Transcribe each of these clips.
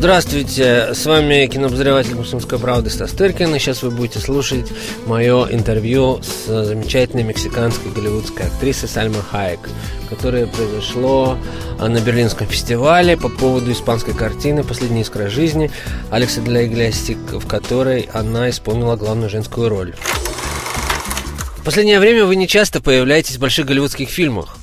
Здравствуйте, с вами кинообозреватель «Мусульманской правды» Стас Тыркин, и сейчас вы будете слушать мое интервью с замечательной мексиканской голливудской актрисой Сальмой Хайек, которое произошло на Берлинском фестивале по поводу испанской картины «Последняя искра жизни» Алекса для Иглесик, в которой она исполнила главную женскую роль. В последнее время вы не часто появляетесь в больших голливудских фильмах.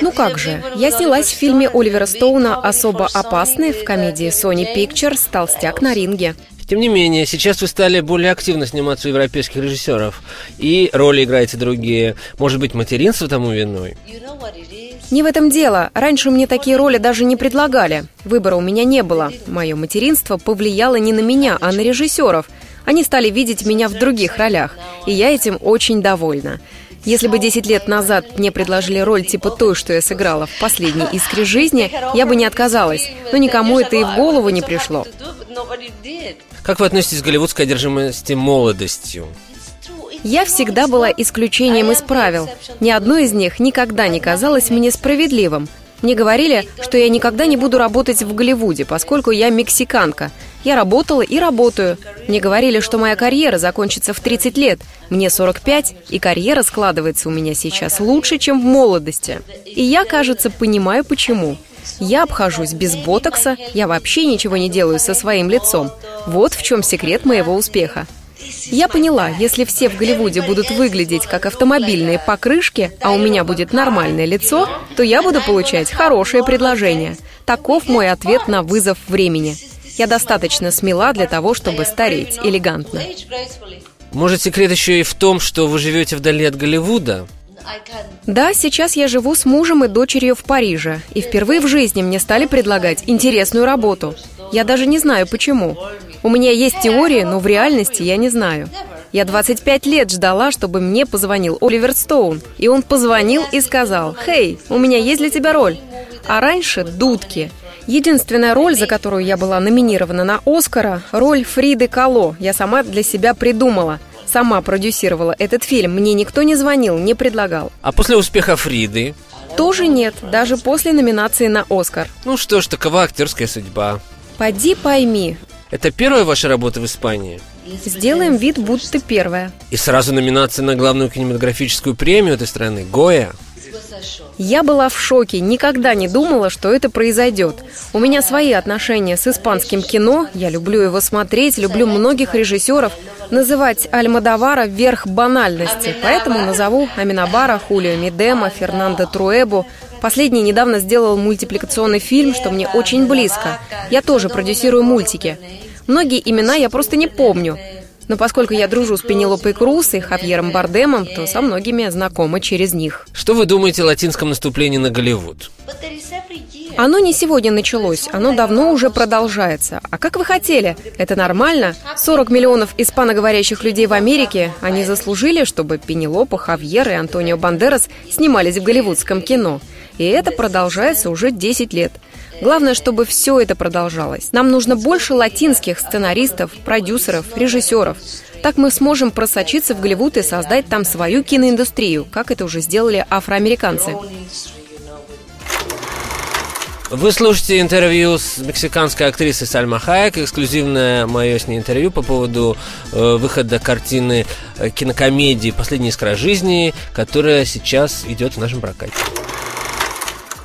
Ну как же, я снялась в фильме Оливера Стоуна «Особо опасный» в комедии Sony Pictures «Толстяк на ринге». Тем не менее, сейчас вы стали более активно сниматься у европейских режиссеров, и роли играете другие. Может быть, материнство тому виной? Не в этом дело. Раньше мне такие роли даже не предлагали. Выбора у меня не было. Мое материнство повлияло не на меня, а на режиссеров. Они стали видеть меня в других ролях, и я этим очень довольна. Если бы 10 лет назад мне предложили роль типа той, что я сыграла в «Последней искре жизни», я бы не отказалась. Но никому это и в голову не пришло. Как вы относитесь к голливудской одержимости молодостью? Я всегда была исключением из правил. Ни одно из них никогда не казалось мне справедливым. Мне говорили, что я никогда не буду работать в Голливуде, поскольку я мексиканка. Я работала и работаю. Мне говорили, что моя карьера закончится в 30 лет. Мне 45, и карьера складывается у меня сейчас лучше, чем в молодости. И я, кажется, понимаю, почему. Я обхожусь без ботокса, я вообще ничего не делаю со своим лицом. Вот в чем секрет моего успеха. Я поняла, если все в Голливуде будут выглядеть как автомобильные покрышки, а у меня будет нормальное лицо, то я буду получать хорошее предложение. Таков мой ответ на вызов времени. Я достаточно смела для того, чтобы стареть элегантно. Может, секрет еще и в том, что вы живете вдали от Голливуда? Да, сейчас я живу с мужем и дочерью в Париже, и впервые в жизни мне стали предлагать интересную работу. Я даже не знаю почему. У меня есть теории, но в реальности я не знаю. Я 25 лет ждала, чтобы мне позвонил Оливер Стоун. И он позвонил и сказал, «Хей, у меня есть для тебя роль». А раньше «Дудки». Единственная роль, за которую я была номинирована на Оскара, роль Фриды Кало. Я сама для себя придумала. Сама продюсировала этот фильм. Мне никто не звонил, не предлагал. А после успеха Фриды? Тоже нет, даже после номинации на Оскар. Ну что ж, такова актерская судьба. Поди пойми, это первая ваша работа в Испании? Сделаем вид, будто первая. И сразу номинация на главную кинематографическую премию этой страны – Гоя. Я была в шоке, никогда не думала, что это произойдет. У меня свои отношения с испанским кино, я люблю его смотреть, люблю многих режиссеров. Называть Альмадавара верх банальности, поэтому назову Аминабара, Хулио Мидема, Фернандо Труэбу. Последний недавно сделал мультипликационный фильм, что мне очень близко. Я тоже продюсирую мультики. Многие имена я просто не помню. Но поскольку я дружу с Пенелопой Круз и Хавьером Бардемом, то со многими знакома через них. Что вы думаете о латинском наступлении на Голливуд? Оно не сегодня началось, оно давно уже продолжается. А как вы хотели? Это нормально? 40 миллионов испаноговорящих людей в Америке, они заслужили, чтобы Пенелопа, Хавьер и Антонио Бандерас снимались в голливудском кино. И это продолжается уже 10 лет. Главное, чтобы все это продолжалось. Нам нужно больше латинских сценаристов, продюсеров, режиссеров. Так мы сможем просочиться в Голливуд и создать там свою киноиндустрию, как это уже сделали афроамериканцы. Вы слушаете интервью с мексиканской актрисой Сальма Хайек, эксклюзивное мое с ней интервью по поводу э, выхода картины э, кинокомедии «Последняя искра жизни», которая сейчас идет в нашем прокате.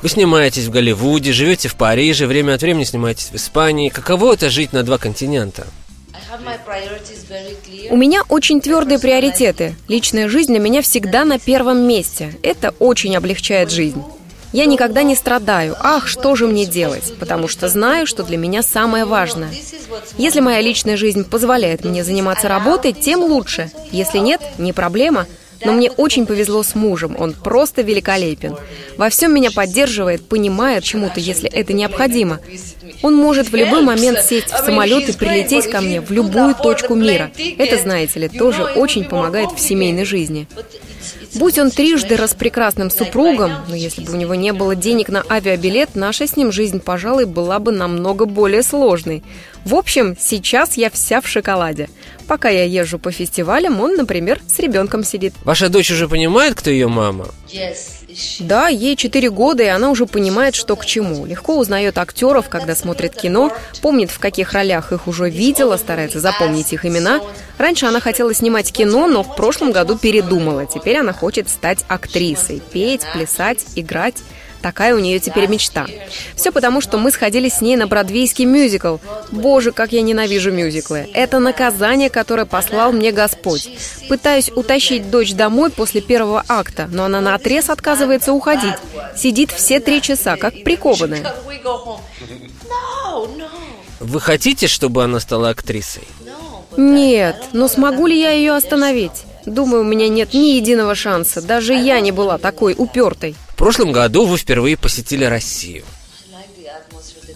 Вы снимаетесь в Голливуде, живете в Париже, время от времени снимаетесь в Испании. Каково это жить на два континента? У меня очень твердые приоритеты. Личная жизнь для меня всегда на первом месте. Это очень облегчает жизнь. Я никогда не страдаю. Ах, что же мне делать? Потому что знаю, что для меня самое важное. Если моя личная жизнь позволяет мне заниматься работой, тем лучше. Если нет, не проблема. Но мне очень повезло с мужем, он просто великолепен. Во всем меня поддерживает, понимает чему-то, если это необходимо. Он может в любой момент сесть в самолет и прилететь ко мне в любую точку мира. Это, знаете ли, тоже очень помогает в семейной жизни. Будь он трижды распрекрасным супругом, но если бы у него не было денег на авиабилет, наша с ним жизнь, пожалуй, была бы намного более сложной. В общем, сейчас я вся в шоколаде. Пока я езжу по фестивалям, он, например, с ребенком сидит. Ваша дочь уже понимает, кто ее мама? Да, ей 4 года, и она уже понимает, что к чему. Легко узнает актеров, когда смотрит кино, помнит, в каких ролях их уже видела, старается запомнить их имена. Раньше она хотела снимать кино, но в прошлом году передумала. Теперь она хочет стать актрисой, петь, плясать, играть. Такая у нее теперь мечта. Все потому, что мы сходили с ней на бродвейский мюзикл. Боже, как я ненавижу мюзиклы. Это наказание, которое послал мне Господь. Пытаюсь утащить дочь домой после первого акта, но она на отрез отказывается уходить. Сидит все три часа, как прикованная. Вы хотите, чтобы она стала актрисой? Нет, но смогу ли я ее остановить? Думаю, у меня нет ни единого шанса. Даже я не была такой упертой. Прошлом году вы впервые посетили Россию.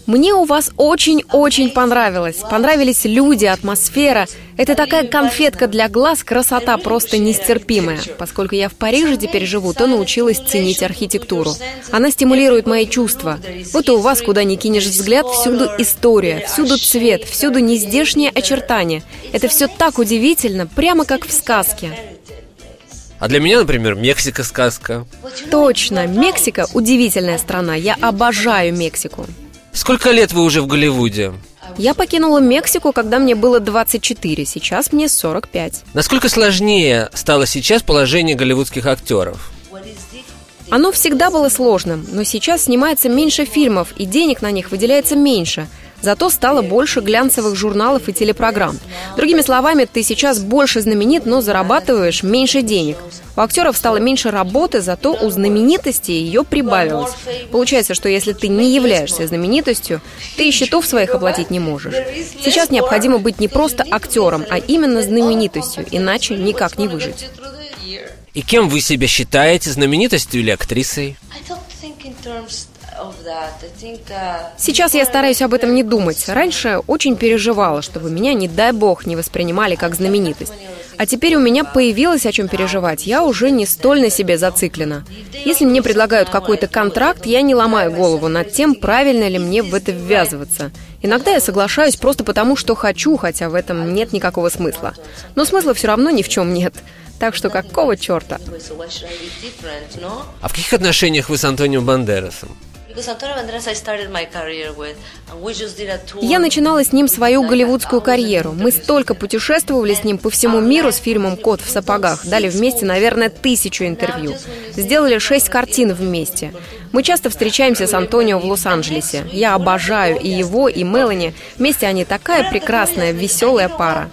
Мне у вас очень-очень понравилось. Понравились люди, атмосфера. Это такая конфетка для глаз, красота просто нестерпимая. Поскольку я в Париже теперь живу, то научилась ценить архитектуру. Она стимулирует мои чувства. Вот и у вас, куда ни кинешь взгляд, всюду история, всюду цвет, всюду нездешние очертания. Это все так удивительно, прямо как в сказке. А для меня, например, Мексика сказка. Точно, Мексика удивительная страна. Я обожаю Мексику. Сколько лет вы уже в Голливуде? Я покинула Мексику, когда мне было 24, сейчас мне 45. Насколько сложнее стало сейчас положение голливудских актеров? Оно всегда было сложным, но сейчас снимается меньше фильмов, и денег на них выделяется меньше – Зато стало больше глянцевых журналов и телепрограмм. Другими словами, ты сейчас больше знаменит, но зарабатываешь меньше денег. У актеров стало меньше работы, зато у знаменитости ее прибавилось. Получается, что если ты не являешься знаменитостью, ты и счетов своих оплатить не можешь. Сейчас необходимо быть не просто актером, а именно знаменитостью, иначе никак не выжить. И кем вы себя считаете, знаменитостью или актрисой? Сейчас я стараюсь об этом не думать. Раньше очень переживала, чтобы меня, не дай бог, не воспринимали как знаменитость. А теперь у меня появилось о чем переживать. Я уже не столь на себе зациклена. Если мне предлагают какой-то контракт, я не ломаю голову над тем, правильно ли мне в это ввязываться. Иногда я соглашаюсь просто потому, что хочу, хотя в этом нет никакого смысла. Но смысла все равно ни в чем нет. Так что какого черта? А в каких отношениях вы с Антонио Бандерасом? Я начинала с ним свою голливудскую карьеру. Мы столько путешествовали с ним по всему миру с фильмом «Кот в сапогах». Дали вместе, наверное, тысячу интервью. Сделали шесть картин вместе. Мы часто встречаемся с Антонио в Лос-Анджелесе. Я обожаю и его, и Мелани. Вместе они такая прекрасная, веселая пара.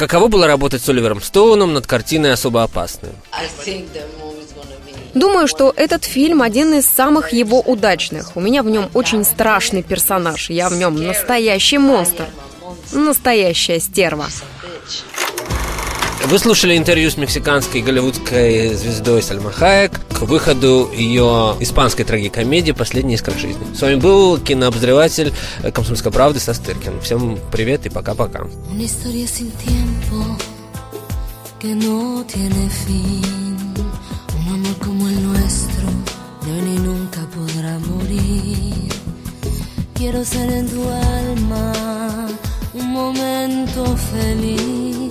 Каково было работать с Оливером Стоуном над картиной «Особо опасной»? Думаю, что этот фильм один из самых его удачных. У меня в нем очень страшный персонаж. Я в нем настоящий монстр. Настоящая стерва. Вы слушали интервью с мексиканской голливудской звездой Сальма Хайек к выходу ее испанской трагикомедии «Последний искра жизни». С вами был кинообозреватель «Комсомольской правды» Состыркин. Всем привет и пока-пока. Quiero ser en tu alma un momento feliz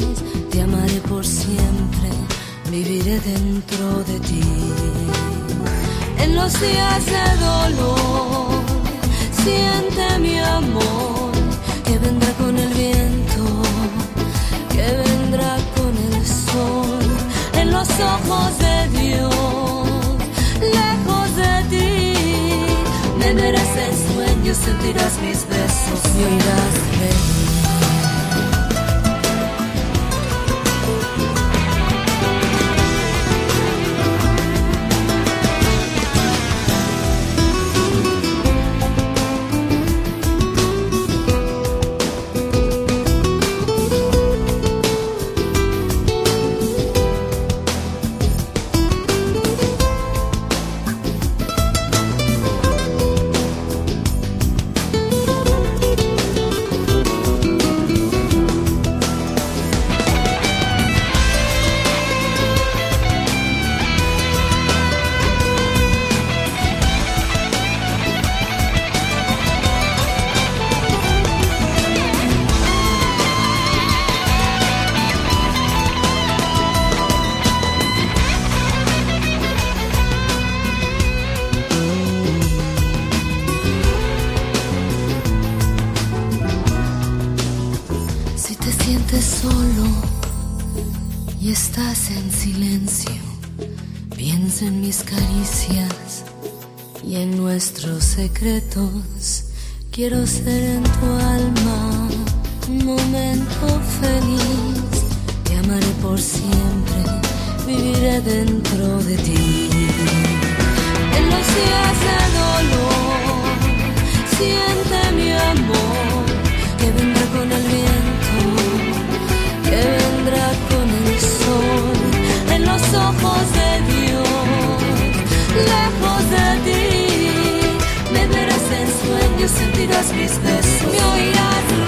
por siempre, viviré dentro de ti. En los días de dolor, siente mi amor, que vendrá con el viento, que vendrá con el sol, en los ojos de Dios, lejos de ti. Me verás en sueños, sentirás mis besos y oirás te estás en silencio, piensa en mis caricias y en nuestros secretos. Quiero ser en tu alma un momento feliz. Te amaré por siempre, viviré dentro de ti. En los días de dolor, siente mi amor, que vendrá con el viento, si das bist the mir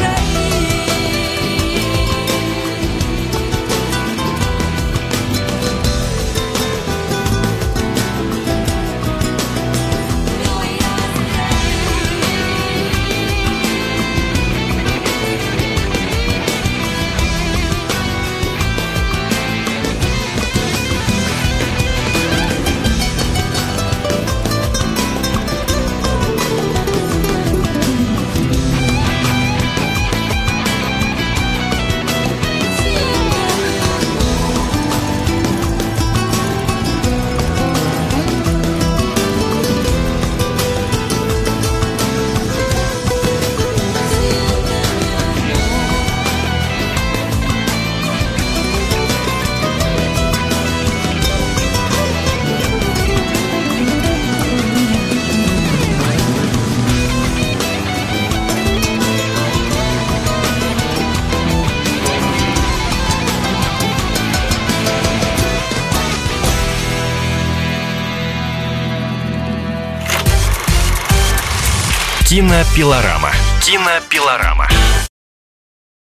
Кинопилорама. Кинопилорама.